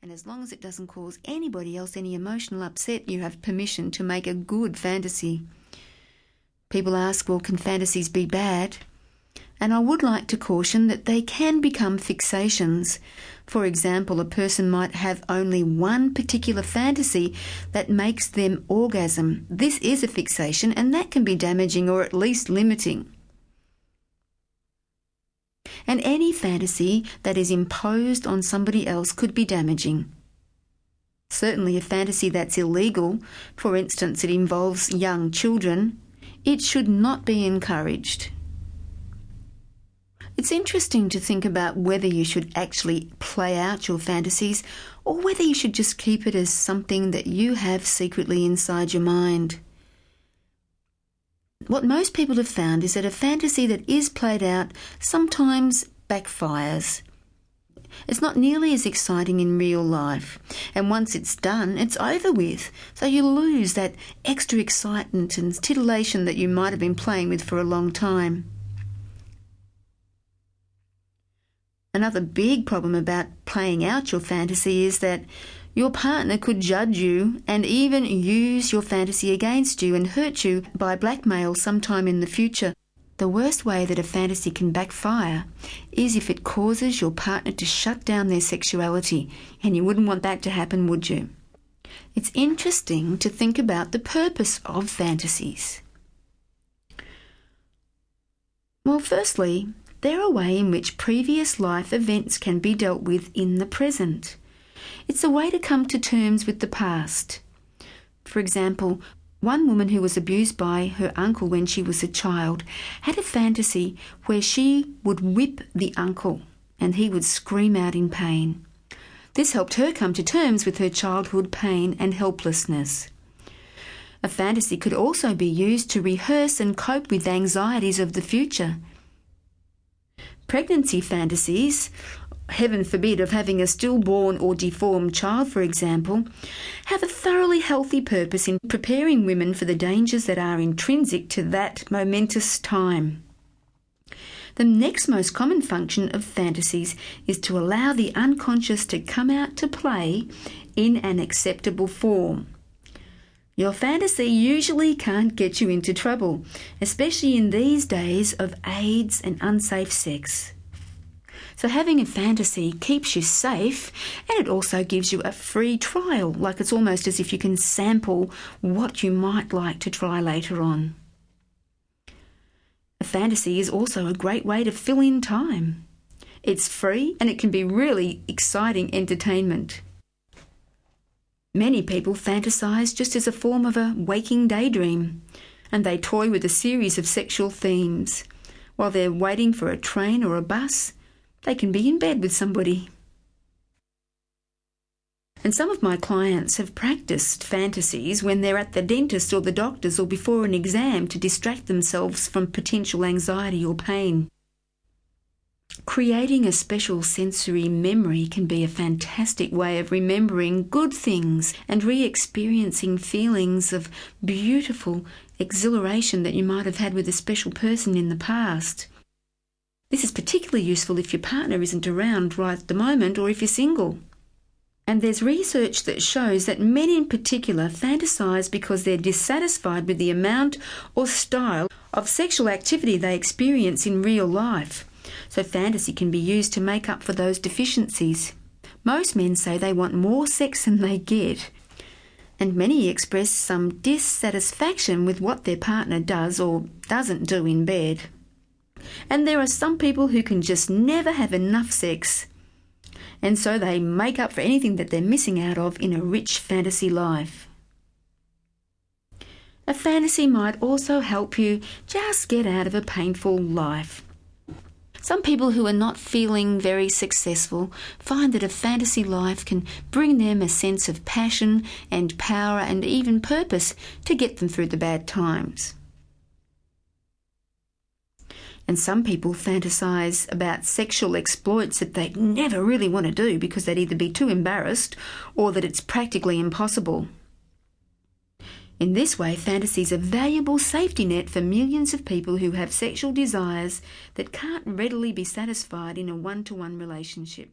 And as long as it doesn't cause anybody else any emotional upset, you have permission to make a good fantasy. People ask, well, can fantasies be bad? And I would like to caution that they can become fixations. For example, a person might have only one particular fantasy that makes them orgasm. This is a fixation, and that can be damaging or at least limiting. And any fantasy that is imposed on somebody else could be damaging. Certainly, a fantasy that's illegal, for instance, it involves young children, it should not be encouraged. It's interesting to think about whether you should actually play out your fantasies or whether you should just keep it as something that you have secretly inside your mind. What most people have found is that a fantasy that is played out sometimes backfires. It's not nearly as exciting in real life, and once it's done, it's over with, so you lose that extra excitement and titillation that you might have been playing with for a long time. Another big problem about playing out your fantasy is that your partner could judge you and even use your fantasy against you and hurt you by blackmail sometime in the future. The worst way that a fantasy can backfire is if it causes your partner to shut down their sexuality, and you wouldn't want that to happen, would you? It's interesting to think about the purpose of fantasies. Well, firstly, they're a way in which previous life events can be dealt with in the present. It's a way to come to terms with the past. For example, one woman who was abused by her uncle when she was a child had a fantasy where she would whip the uncle and he would scream out in pain. This helped her come to terms with her childhood pain and helplessness. A fantasy could also be used to rehearse and cope with anxieties of the future. Pregnancy fantasies, heaven forbid, of having a stillborn or deformed child, for example, have a thoroughly healthy purpose in preparing women for the dangers that are intrinsic to that momentous time. The next most common function of fantasies is to allow the unconscious to come out to play in an acceptable form. Your fantasy usually can't get you into trouble, especially in these days of AIDS and unsafe sex. So, having a fantasy keeps you safe and it also gives you a free trial, like it's almost as if you can sample what you might like to try later on. A fantasy is also a great way to fill in time. It's free and it can be really exciting entertainment. Many people fantasize just as a form of a waking daydream, and they toy with a series of sexual themes. While they're waiting for a train or a bus, they can be in bed with somebody. And some of my clients have practiced fantasies when they're at the dentist or the doctor's or before an exam to distract themselves from potential anxiety or pain. Creating a special sensory memory can be a fantastic way of remembering good things and re experiencing feelings of beautiful exhilaration that you might have had with a special person in the past. This is particularly useful if your partner isn't around right at the moment or if you're single. And there's research that shows that men in particular fantasize because they're dissatisfied with the amount or style of sexual activity they experience in real life so fantasy can be used to make up for those deficiencies. Most men say they want more sex than they get, and many express some dissatisfaction with what their partner does or doesn't do in bed. And there are some people who can just never have enough sex, and so they make up for anything that they're missing out of in a rich fantasy life. A fantasy might also help you just get out of a painful life. Some people who are not feeling very successful find that a fantasy life can bring them a sense of passion and power and even purpose to get them through the bad times. And some people fantasize about sexual exploits that they never really want to do because they'd either be too embarrassed or that it's practically impossible. In this way, fantasy is a valuable safety net for millions of people who have sexual desires that can't readily be satisfied in a one to one relationship.